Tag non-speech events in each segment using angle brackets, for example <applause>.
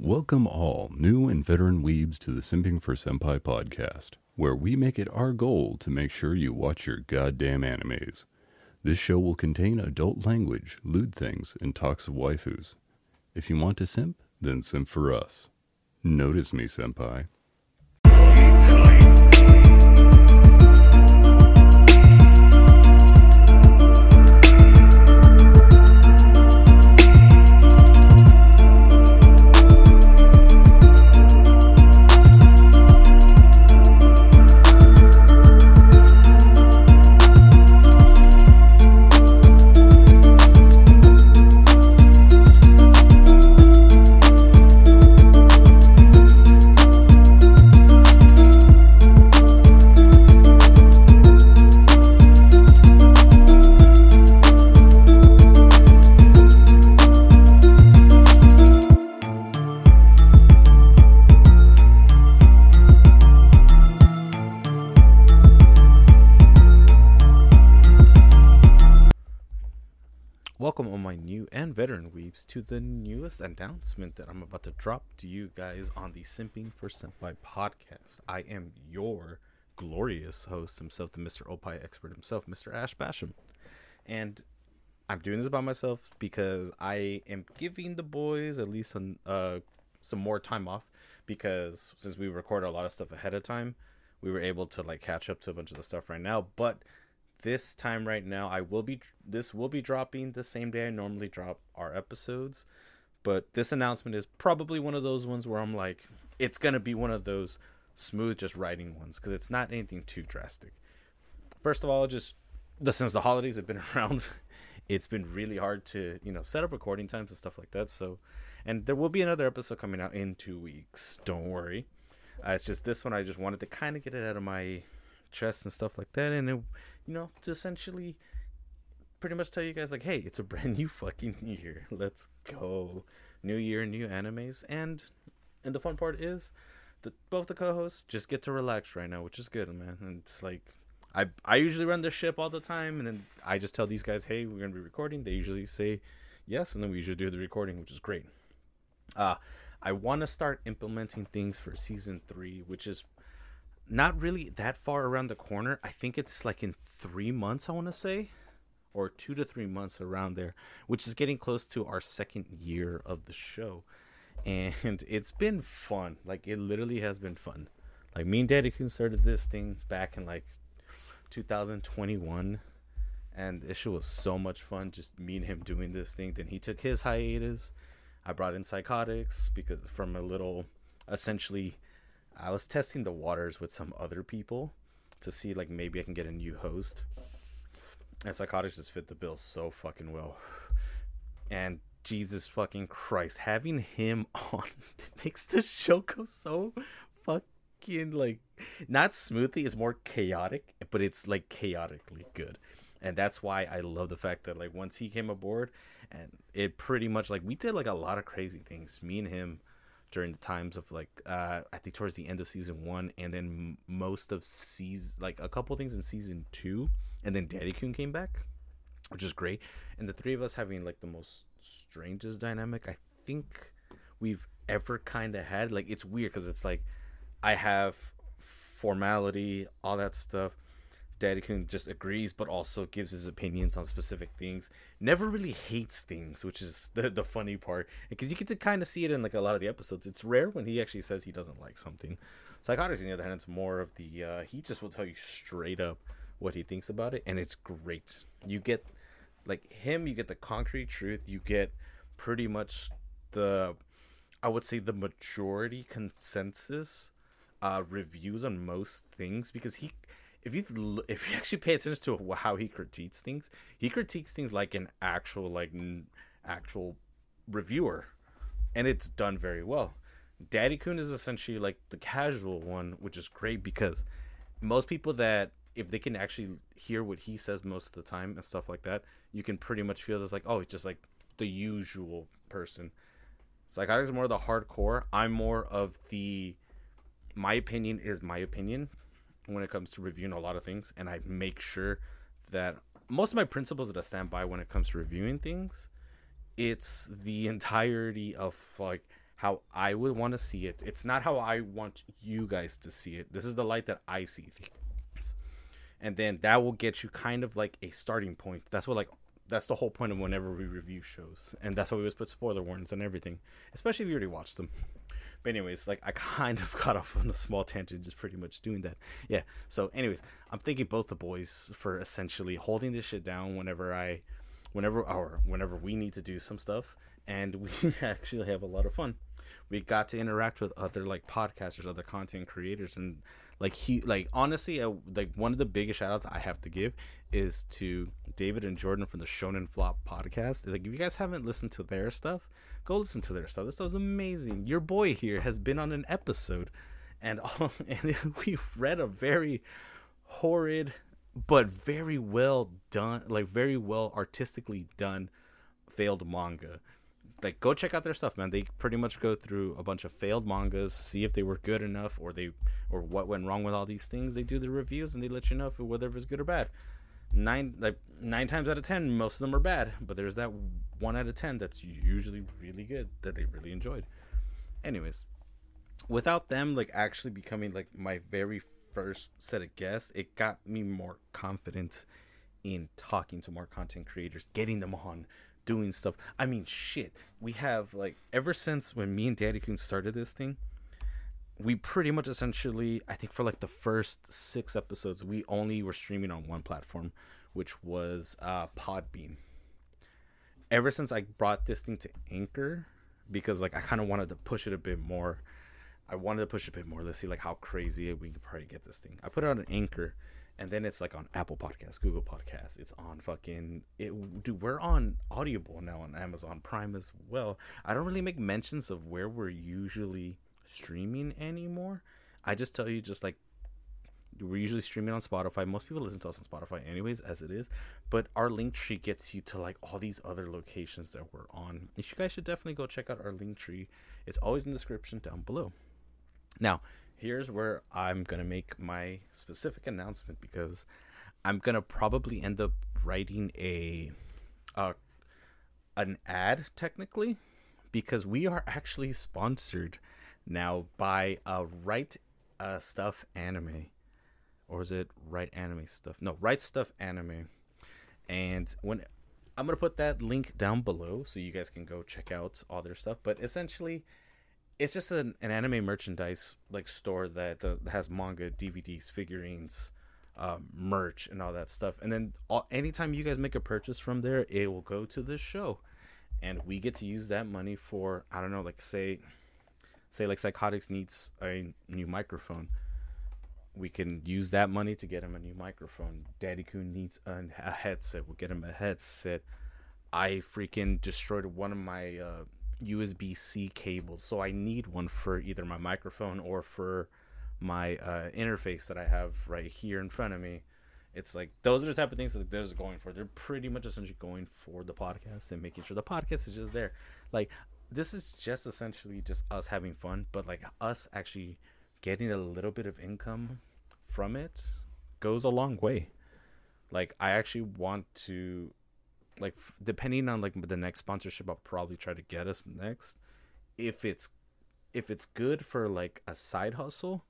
Welcome all new and veteran weebs to the Simping for Senpai podcast, where we make it our goal to make sure you watch your goddamn animes. This show will contain adult language, lewd things, and talks of waifus. If you want to simp, then simp for us. Notice me, senpai. To the newest announcement that I'm about to drop to you guys on the Simping for Senpai podcast. I am your glorious host himself, the Mr. Opie expert himself, Mr. Ash Basham. And I'm doing this by myself because I am giving the boys at least some, uh, some more time off because since we record a lot of stuff ahead of time, we were able to like catch up to a bunch of the stuff right now. But this time right now i will be this will be dropping the same day i normally drop our episodes but this announcement is probably one of those ones where i'm like it's gonna be one of those smooth just writing ones because it's not anything too drastic. First of all just since the holidays have been <laughs> around it's been really hard to you know set up recording times and stuff like that so and there will be another episode coming out in two weeks don't worry. Uh, it's just this one i just wanted to kind of get it out of my chest and stuff like that and it you know to essentially pretty much tell you guys like hey it's a <laughs> brand new fucking year. Let's go. New year new animes and and the fun part is that both the co-hosts just get to relax right now which is good man. And it's like i i usually run the ship all the time and then i just tell these guys hey we're gonna be recording. They usually say yes and then we usually do the recording which is great. Uh i want to start implementing things for season three which is not really that far around the corner. I think it's like in three months, I want to say, or two to three months around there, which is getting close to our second year of the show. And <laughs> it's been fun. Like, it literally has been fun. Like, me and Daddy started this thing back in like 2021. And this shit was so much fun, just me and him doing this thing. Then he took his hiatus. I brought in psychotics because from a little essentially I was testing the waters with some other people to see like maybe I can get a new host. And Psychotics just fit the bill so fucking well. And Jesus fucking Christ, having him <laughs> on makes the show go so fucking like not smoothly, it's more chaotic, but it's like chaotically good. And that's why I love the fact that like once he came aboard and it pretty much like we did like a lot of crazy things. Me and him during the times of like uh I think towards the end of season one and then most of season like a couple things in season two and then Daddy Kun came back, which is great. And the three of us having like the most strangest dynamic I think we've ever kind of had. Like it's weird because it's like I have formality, all that stuff. Daddy Kun just agrees, but also gives his opinions on specific things. Never really hates things, which is <laughs> the the funny part, because you get to kind of see it in like a lot of the episodes. It's rare when he actually says he doesn't like something. Psychotics, on the other hand, it's more of the uh, he just will tell you straight up what he thinks about it, and it's great. You get like him, you get the concrete truth. You get pretty much the, I would say the majority consensus uh, reviews on most things because he if you if you actually pay attention to how he critiques things, he critiques things like an actual like n- actual reviewer, and it's done very well. Daddy Kun is essentially like the casual one, which is great because most people that if they can actually hear what he says most of the time and stuff like that, you can pretty much feel this like oh, it's just like the usual person. Psychotics is more the hardcore. I'm more of the my opinion is my opinion when it comes to reviewing a lot of things, and I make sure that most of my principles that I stand by when it comes to reviewing things, it's the entirety of like how I would want to see it. It's not how I want you guys to see it. This is the light that I see things. And then that will get you kind of like a starting point. That's what like that's the whole point of whenever we review shows. And that's why we always put spoiler warnings and everything. Especially if you already watched them. But anyways, like I <laughs> kind of got off on a small tangent, just pretty much doing that. Yeah. So, anyways, I'm thanking both the boys for essentially holding this shit down whenever I, whenever or whenever we need to do some stuff, and <laughs> we actually have a lot of fun. We got to interact with other like podcasters, other content creators, and like he like honestly, like one of the biggest shout outs I have to give is to David and Jordan from the Shonen Flop podcast. Like if you guys haven't listened to their stuff, go listen to their stuff. This stuff is amazing. Your boy here has been on an episode, and <laughs> and <laughs> we've read a very horrid but very well done, like very well artistically done failed manga. Like go check out their stuff, man. They pretty much go through a bunch of failed mangas, see if they were good enough or they or what went wrong with all these things. They do the reviews and they let you know if whether it's good or bad nine like nine times out of ten most of them are bad but there's that one out of ten that's usually really good that they really enjoyed. Anyways without them like actually becoming like my very first set of guests it got me more confident in talking to more content creators getting them on doing stuff. I mean shit we have like ever since when me and daddy kun started this thing we pretty much essentially i think for like the first six episodes we only were streaming on one platform which was uh podbean. Ever since i brought this thing to anchor because like i kind of wanted to push it a bit more i wanted to push it a bit more. Let's see like how crazy we could probably get this thing. I put it on an anchor and then it's like on apple podcasts google podcasts. It's on fucking it dude we're on audible now on amazon prime as well. I don't really make mentions of where we're usually streaming anymore. I just tell you, just like we're usually streaming on Spotify. Most people listen to us on Spotify, anyways, as it is. But our link tree gets you to like all these other locations that we're on. You guys should definitely go check out our link tree. It's always in the description down below. Now, here's where I'm gonna make my specific announcement because I'm gonna probably end up writing a, uh, an ad technically, because we are actually sponsored now by uh, Right uh, Stuff Anime, or is it Right Anime Stuff? No, Right Stuff Anime. And when I'm gonna put that link down below so you guys can go check out all their stuff. But essentially, it's just an, an anime merchandise like store that, uh, has manga, DVDs, figurines, um, merch, and all that stuff. And then all, anytime you guys make a purchase from there, it will go to this show, and we get to use that money for I don't know, like say say like psychotics needs a new microphone. We can use that money to get him a new microphone. Daddy kun needs a, a headset. We'll get him a headset. I freaking destroyed one of my uh, usb-c cables. So i need one for either my microphone or for my uh, interface that i have right here in front of me. It's like those are the type of things that they're going for. They're pretty much essentially going for the podcast and making sure the podcast is just there. Like this is just essentially just us having fun, but like us actually getting a little bit of income from it goes a long way. Like I actually want to like f- depending on like the next sponsorship I'll probably try to get us next. If it's if it's good for like a side hustle,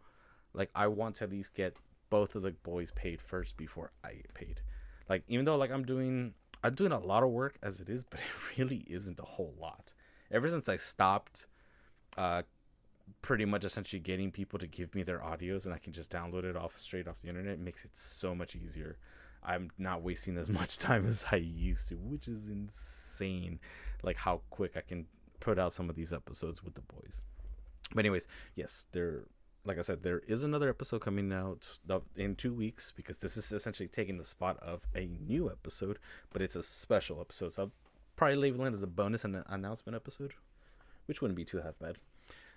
like I want to at least get both of the boys paid first before I get paid. Like even though like I'm doing I'm doing a lot of work as it is, <laughs> but it really isn't a whole lot ever since I stopped uh pretty much essentially getting people to give me their audios and I can just download it off straight off the internet it makes it so much easier. I'm not wasting as <laughs> much time as I used to, which is insane. Like how quick I can put out some of these episodes with the boys. But anyways, yes, there like I said, there is another episode coming out in two weeks because this is essentially taking the spot of a new episode, but it's a special episode. So I'll probably leave it as a bonus and an announcement episode, which wouldn't be too half bad.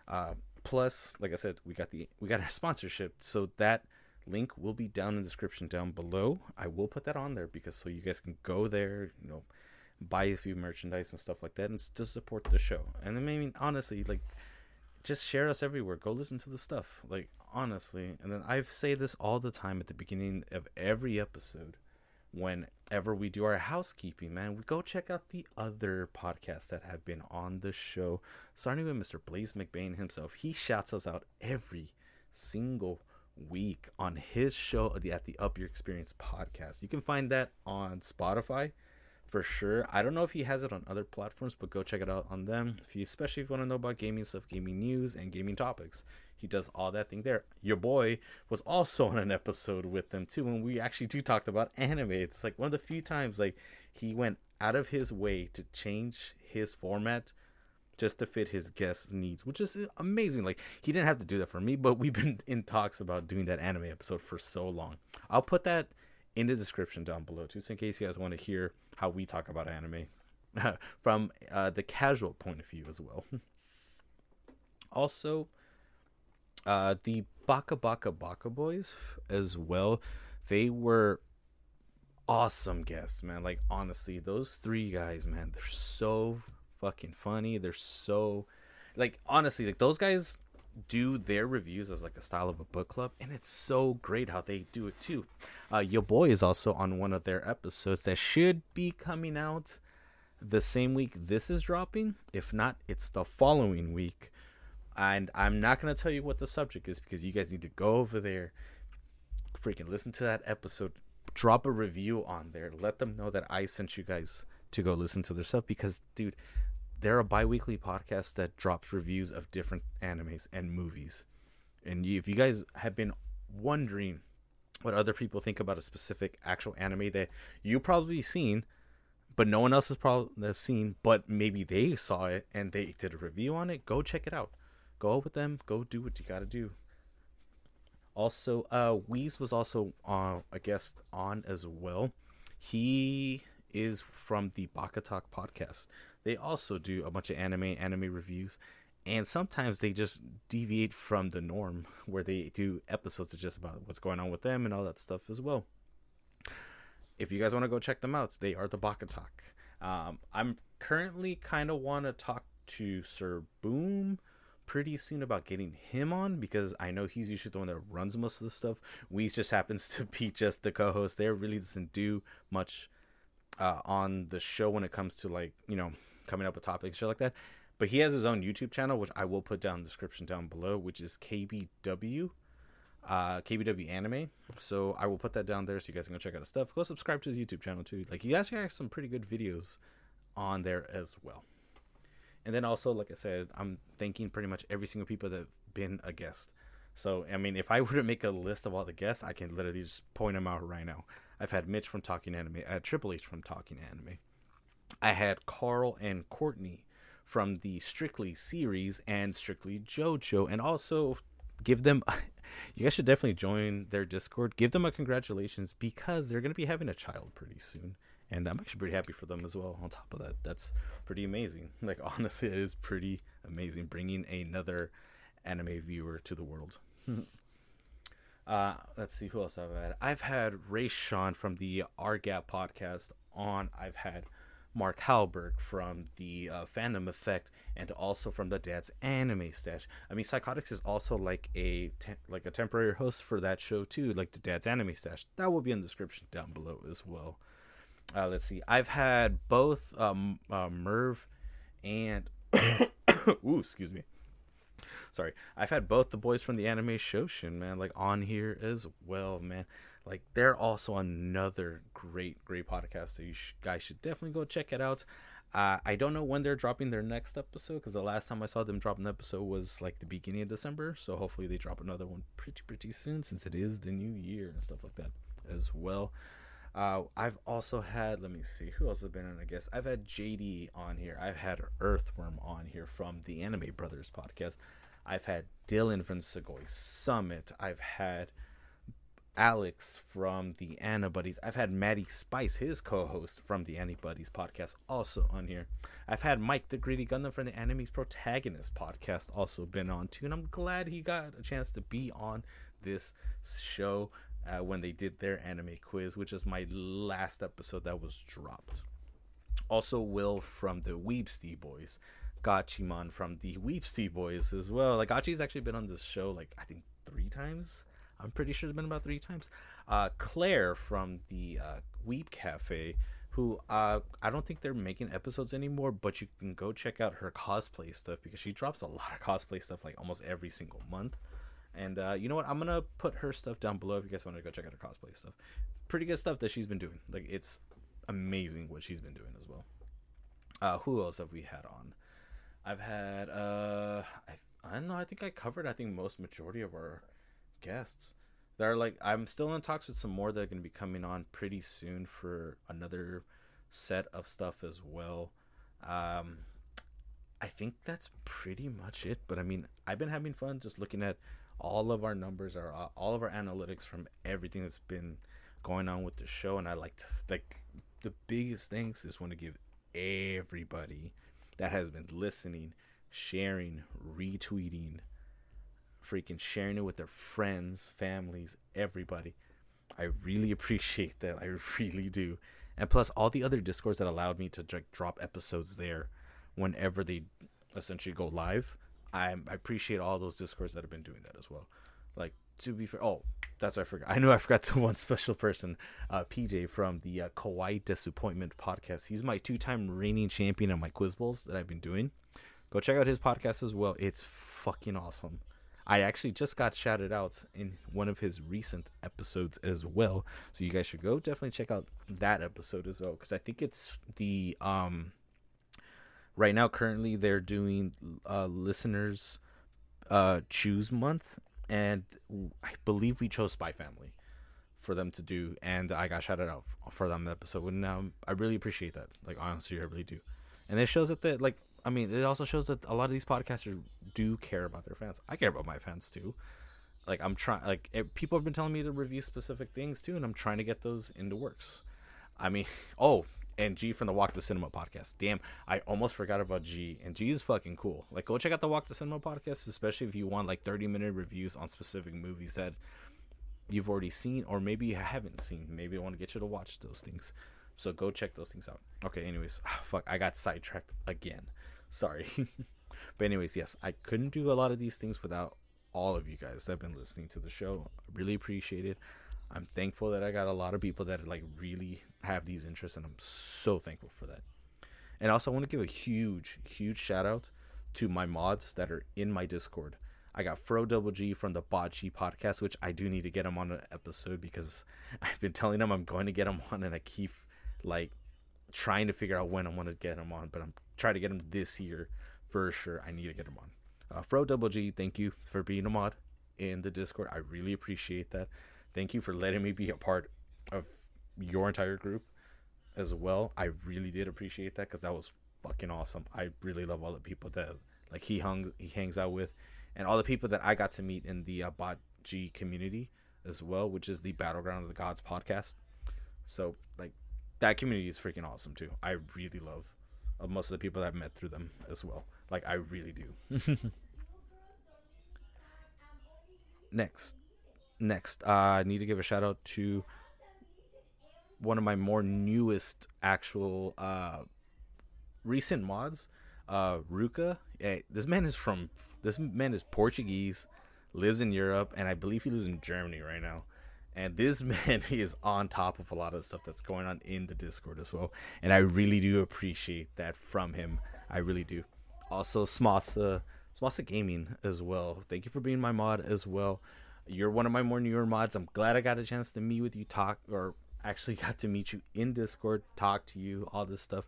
Uh, plus, like I said, we got the we got our sponsorship, so that link will be down in the description down below. I will put that on there because so you guys can go there, you know, buy a few merchandise and stuff like that, and to support the show. And then I mean, honestly, like, just share us everywhere. Go listen to the stuff, like honestly. And then I say this all the time at the beginning of every episode when ever we do our housekeeping, man, we go check out the other podcasts that have been on the show. Starting with Mr. Blaze McBain himself. He shouts us out every single week on his show at the Up Your Experience podcast. You can find that on Spotify for sure. I don't know if he has it on other platforms, but go check it out on them. If you especially if you want to know about gaming stuff, gaming news, and gaming topics. He does all that thing there. Your boy was also <laughs> on an episode with them too, when we actually do talked about anime. It's like one of the few times like he went out of his way to change his format just to fit his guests' needs, which is amazing. Like he didn't have to do that for me, but we've been in talks about doing that anime episode for so long. I'll put that in the description down below, too, just in case you guys want to hear how we talk about anime <laughs> from uh, the casual point of view as well. <laughs> also, uh, the Baka Baka Baka Boys as well. They were awesome guests, man. Like honestly, those three guys, man, they're so fucking funny. They're so like honestly, like those guys do their reviews as like a style of a book club and it's so great how they do it too uh your boy is also on one of their episodes that should be coming out the same week this is dropping if not it's the following week and i'm not to tell you what the subject is because you guys need to go over there freaking listen to that episode drop a review on there let them know that i sent you guys to go listen to their stuff because dude they're a bi-weekly podcast that drops reviews of different animes and movies. And if you guys have been wondering what other people think about a specific actual anime that you probably seen but no one else has probably seen but maybe they saw it and they did a review on it go check it out go out with them go do what you gotta do. Also uh Weez was also uh, a guest on as well. He is from the Baka Talk podcast. They also do a bunch of anime anime reviews and sometimes they just deviate from the norm <laughs> where they do episodes just about what's going on with them and all that stuff as well. If you guys want to go check them out they are the baka talk. Um, i'm currently kind of want to talk to sir boom pretty soon about getting him on because i know he's usually the one that runs most of the stuff Weez just <laughs> happens to be just the co-host there really doesn't do much uh, on the show when it comes to like you know coming up with topics, shit like that. But he has his own YouTube channel, which I will put down in the description down below, which is KBW, uh, KBW Anime. So I will put that down there so you guys can go check out his stuff. Go subscribe to his YouTube channel too. Like he actually has some pretty good videos on there as well. And then also, like I said, I'm thanking pretty much every single people that have been a guest. So I mean, if I <laughs> were to make a list of all the guests, I can literally just point them out right now. I've had Mitch from Talking Anime, I had Triple H from Talking Anime. I had Carl and Courtney from the Strictly series and Strictly JoJo, and also give them. <laughs> You guys should definitely join their Discord. Give them a congratulations because they're going to be having a child pretty soon, and I'm actually pretty happy for them as well. On top of that, that's pretty amazing. <laughs> Like honestly, it is pretty amazing bringing another anime viewer to the world. <laughs> uh, let's see who else I've had. I've had Ray Sean from the R Gap podcast on. I've had Mark Halberg from the uh, Fandom Effect and also from the Dad's Anime Stash. I mean, Psychotics is also like a te- like a temporary host for that show too, like the Dad's Anime Stash. That will be in the description down below as well. Uh, let's see. I've had both um, uh, Merv and <coughs> ooh, excuse me. Sorry, I've had both the boys from the Anime Shoshin, man, like on here as well, man. Like they're also another great great podcast so you sh- guys should definitely go check it out. Uh, i don't know when they're dropping their next episode because the last time i saw them drop an episode was like the beginning of december. So hopefully they drop another one pretty pretty soon since it is the new year and stuff like that as well uh, I've also had, let me see, who else has been on? I guess I've had JD on here. I've had Earthworm on here from the Anime Brothers podcast. I've had Dylan from Sugoi Summit. I've had Alex from the Anibuddies. I've had Maddie Spice, his co-host from the Anibuddies podcast, also on here. I've had Mike the Greedy Gundam from the Anime's Protagonist podcast also been on too, and I'm glad he got a chance to be on this show uh, when they did their anime quiz, which is my last episode that was dropped. Also, Will from the Weebstie Boys, Gachimon from the Weebstie Boys as well. Like Gachi's actually been on this show like I think three times I'm pretty sure it's been about three times. Uh, Claire from the uh, Weeb Cafe, who uh, I don't think they're making episodes anymore, but you can go check out her cosplay stuff because she drops a lot of cosplay stuff like almost every single month. And uh, you know what? I'm gonna put her stuff down below if you guys want to go check out her cosplay stuff. Pretty good stuff that she's been doing. Like it's amazing what she's been doing as well. Uh, who else have we had on? I've had uh, I I don't know. I think I covered. I think most majority of our guests. They're like I'm still in talks with some more that are gonna be coming on pretty soon for another set of stuff as well. Um, I think that's pretty much it. But I mean, I've been having fun just looking at all of our numbers, our uh, all of our analytics from everything that's been going on with the show, and I like to, like the biggest things is want to give everybody that has been listening, sharing, retweeting, freaking sharing it with their friends, families, everybody. I really <laughs> appreciate that. I really do. And plus, all the other discords that allowed me to like, drop episodes there whenever they essentially go live. I, I appreciate all those discords that have been doing that as well. Like to be fair, oh, that's what I forgot. I know I forgot <laughs> to one special person, uh, PJ from the uh, Kawaii Desuppointment podcast. He's my two-time reigning champion on my quiz bowls that I've been doing. Go check out his podcast as well. It's fucking awesome. I actually just got shouted out in one of his recent episodes as well. So you guys should go definitely check out that episode as well because I think it's the um right now currently they're doing uh listeners uh choose month and I believe we chose Spy Family for them to do and I got shouted out for them episode and um, I really appreciate that. Like honestly I really do. And it shows that the like I mean, it also shows that a lot of these podcasters do care about their fans. I care about my fans too. Like I'm trying, like it, people have been telling me to review specific things too, and I'm trying to get those into works. I mean, <laughs> oh, and G from the Walk The Cinema podcast. Damn, I almost forgot about G, and G is fucking cool. Like, go check out the Walk The Cinema podcast, especially if you want like 30 minute reviews on specific movies that you've already seen, or maybe you haven't seen. Maybe I want to get you to watch those things. So go check those things out. Okay, anyways, ah, fuck, I got sidetracked again. Sorry. <laughs> but anyways, yes, I couldn't do a lot of these things without all of you guys that have been listening to the show. I really appreciate it. I'm thankful that I got a lot of people that like really have these interests, and I'm so thankful for that. And also, I want to give a huge, huge shout out to my mods that are in my Discord. I got Fro Double G from the Bocce podcast, which I do need to get him on an episode because <laughs> I've been telling him I'm going to get him on, and I keep like trying to figure out when I want to get him on, but I'm trying to get him this year for sure. I need to get him on. Uh, Fro Double G, thank you for being a mod in the Discord. I really appreciate that. Thank you for letting me be a part of your entire group as well. I really did appreciate that because that was fucking awesome. I really love all the people that like he hung he hangs out with, and all the people that I got to meet in the uh, Bot G community as well, which is the Battleground of the Gods podcast. So like that community is freaking awesome too. I really love uh, most of the people that I've met through them as well. Like I really do. <laughs> next, next, uh, I need to give a shout out to one of my more newest actual uh, recent mods, uh, Ruka. Hey, this man is from this man is Portuguese, lives in Europe, and I believe he lives in Germany right now. And this <laughs> man he is on top of a lot of stuff that's going on in the Discord as well. And I really do appreciate that from him. I really do. Also, Smasa, Smasa Gaming as well. Thank you for being my mod as well. You're one of my more newer mods. I'm glad I got a chance to meet with you, talk, or actually <laughs> got to meet you in Discord, talk to you, all this stuff.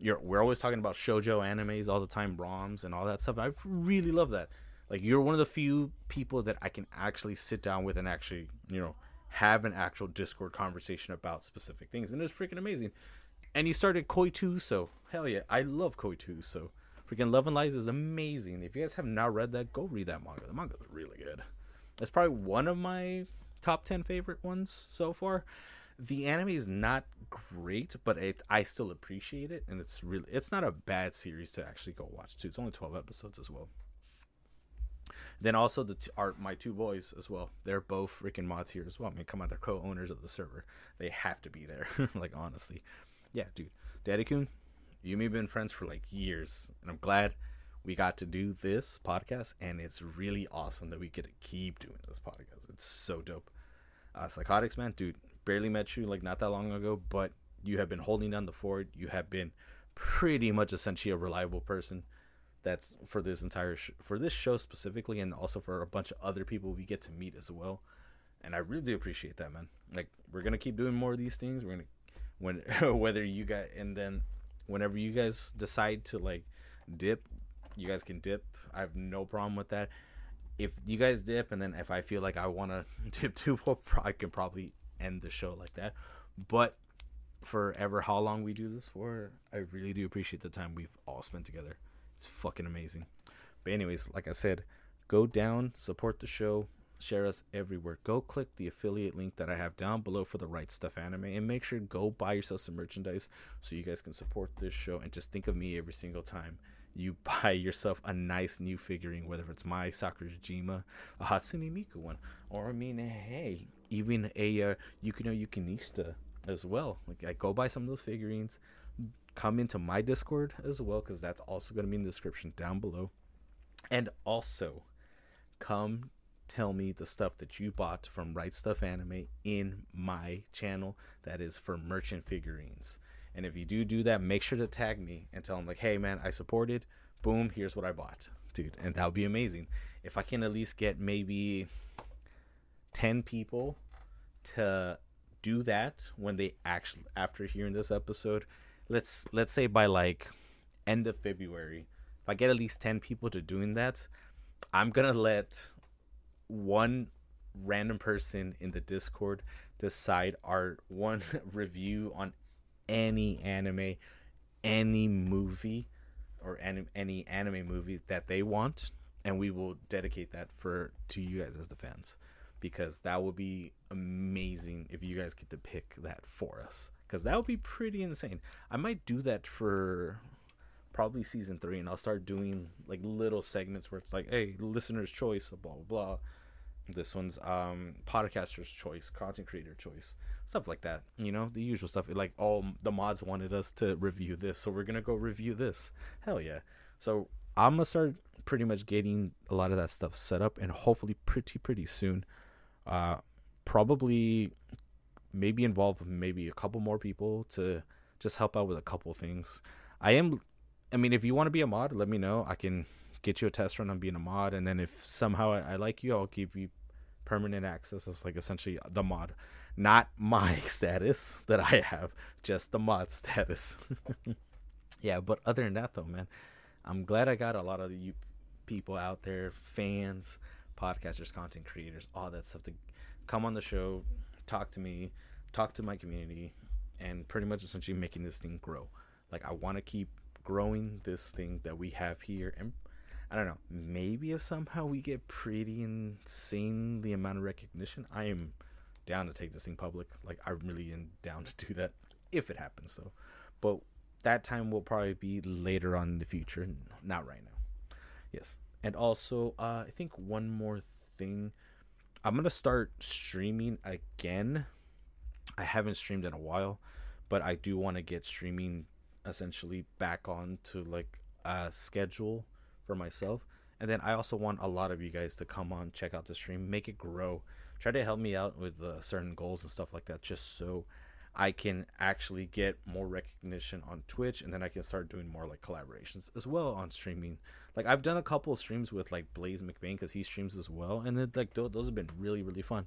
You're, we're always talking about shojo animes all the time, ROMs and all that stuff. I really love that. Like you're one of the few people that I can actually sit down with and actually, you know, have an actual Discord conversation about specific things, and it's freaking amazing. And you started Koi 2, so hell yeah, I love Koi 2, so freaking Love and Lies is amazing. If you guys have not read that, go read that manga. The manga is really good. It's probably one of my top 10 favorite ones so far. The anime is not great, but it, I still appreciate it, and it's really it's not a bad series to actually go watch too. It's only 12 episodes as well. Then also the t- are my two boys as well. They're both freaking mods here as well. I mean, come on, they're co-owners of the server. They have to be there. <laughs> like honestly, yeah, dude. Daddy Kun, you and me been friends for like years, and I'm glad we got to do this podcast, and it's really awesome that we get to keep doing this podcast. It's so dope. Uh, Psychotics, man, dude, barely met you like not that long ago, but you have been holding down the fort. You have been pretty much essentially a reliable person. That's for this entire sh- for this show specifically, and also for a bunch of other people we get to meet as well. And I really do appreciate that, man. Like we're gonna keep doing more of these things. We're gonna when <laughs> whether you guys and then whenever you guys decide to like dip, you guys can dip. I have no problem with that. If you guys dip, and then if I feel like I want to <laughs> dip too, I can probably end the show like that. But forever, how long we do this for, I really do appreciate the time we've all spent together. It's fucking amazing. But anyways, like I said, go down, support the show, share us everywhere. Go click the affiliate link that I have down below for the right stuff anime and make sure go buy yourself some merchandise so you guys can support this show and just think of me every single time you <laughs> buy yourself a nice new figurine, whether it's Mai Sakurajima, a Hatsune Miku one, or I mean, hey, even a uh, Yukino Yukinoshita as well. Like, I go buy some of those figurines. Come into my Discord as well, because that's also going to be in the description down below. And also, come tell me the stuff that you bought from Right Stuff Anime in my channel that is for merchant figurines. And if you do do that, make sure to tag me and tell them like, "Hey man, I supported. Boom, here's what I bought." Dude, and that would be amazing. If I can at least get maybe 10 people to do that when they actually after hearing this episode, let's let's say by like end of February, if I get at least 10 people to doing that, I'm going to let one random person in the Discord decide our one <laughs> review on any anime, any movie, or any, any anime movie that they want, and we will dedicate that for to you guys as the fans, because that would be amazing if you guys get to pick that for us, because that would be pretty insane. I might do that for probably season three, and I'll start doing like little segments where it's like, hey, listener's choice, blah blah blah this one's um podcaster's choice, content creator choice, stuff like that. You know, the usual stuff. Like all the mods wanted us to review this, so we're gonna go review this. Hell yeah! So I'm gonna start pretty much getting a lot of that stuff set up, and hopefully pretty pretty soon, uh, probably maybe involve maybe a couple more people to just help out with a couple things. I am, I mean, if you want to be a mod, let me know. I can get you a test run on being a mod, and then if somehow I, I like you, I'll give you permanent access. It's like essentially the mod, not my <laughs> status that I have, just the mod <laughs> status. <laughs> yeah, but other than that, though, man, I'm glad I got a lot of you people out there, fans, podcasters, content creators, all that stuff to come on the show, talk to me, talk to my community, and pretty much essentially making this thing grow. Like I want to keep growing this thing that we have here and I don't know. Maybe if somehow we get pretty insane the amount of recognition, I am down to take this thing public. Like I really am down to do that if it happens though. But that time will probably be later on in the future, not right now. Yes. And also, uh, I think one more thing. I'm gonna start streaming again. I haven't streamed in a while, but I do want to get streaming essentially back on to like a schedule for myself. And then I also want a lot of you guys to come on, check out the stream, make it grow. Try to help me out with uh, certain goals and stuff like that, just so I can actually get more recognition on Twitch, and then I can start doing more like collaborations as well on streaming. Like I've done a couple of streams with like Blaze McBain because he streams as well, and it, like th- those have been really really fun.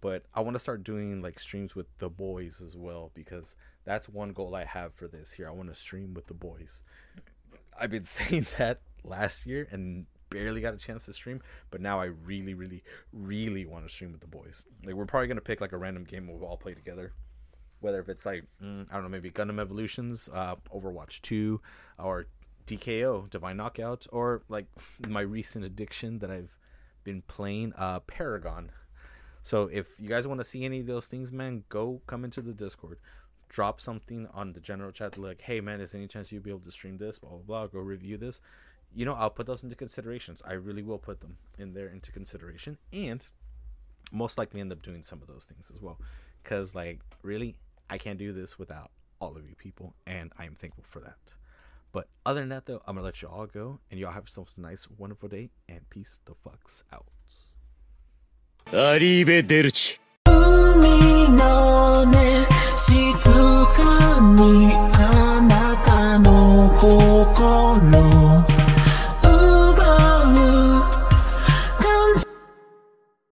But I want to start doing like streams with the boys as well because that's one goal I have for this here. I want to stream with the boys. I've been <laughs> saying that last year and barely got a chance to stream, but now I really, really, really want to stream with the boys. Like we're probably gonna pick like a random game we'll all play together. Whether if it's like mm, I don't know, maybe Gundam Evolutions, uh, Overwatch Two, or DKO Divine Knockout, or like my recent addiction that I've been playing, uh, Paragon. So if you guys want to see any of those things, man, go come into the Discord. Drop something on the general chat like, hey man, is any chance you'll be able to stream this? Blah blah blah. Go review this you know, I'll put those into considerations. I really will put them in there into consideration, and most likely end up doing some of those things as well. Because, like, really, I can't do this without all of you people, and I am thankful for that. But other than that, though, I'm gonna let you all go, and y'all have yourselves a nice, wonderful day, and peace the fucks out. アリーベ・デルチ。海の音静かにあなたの心。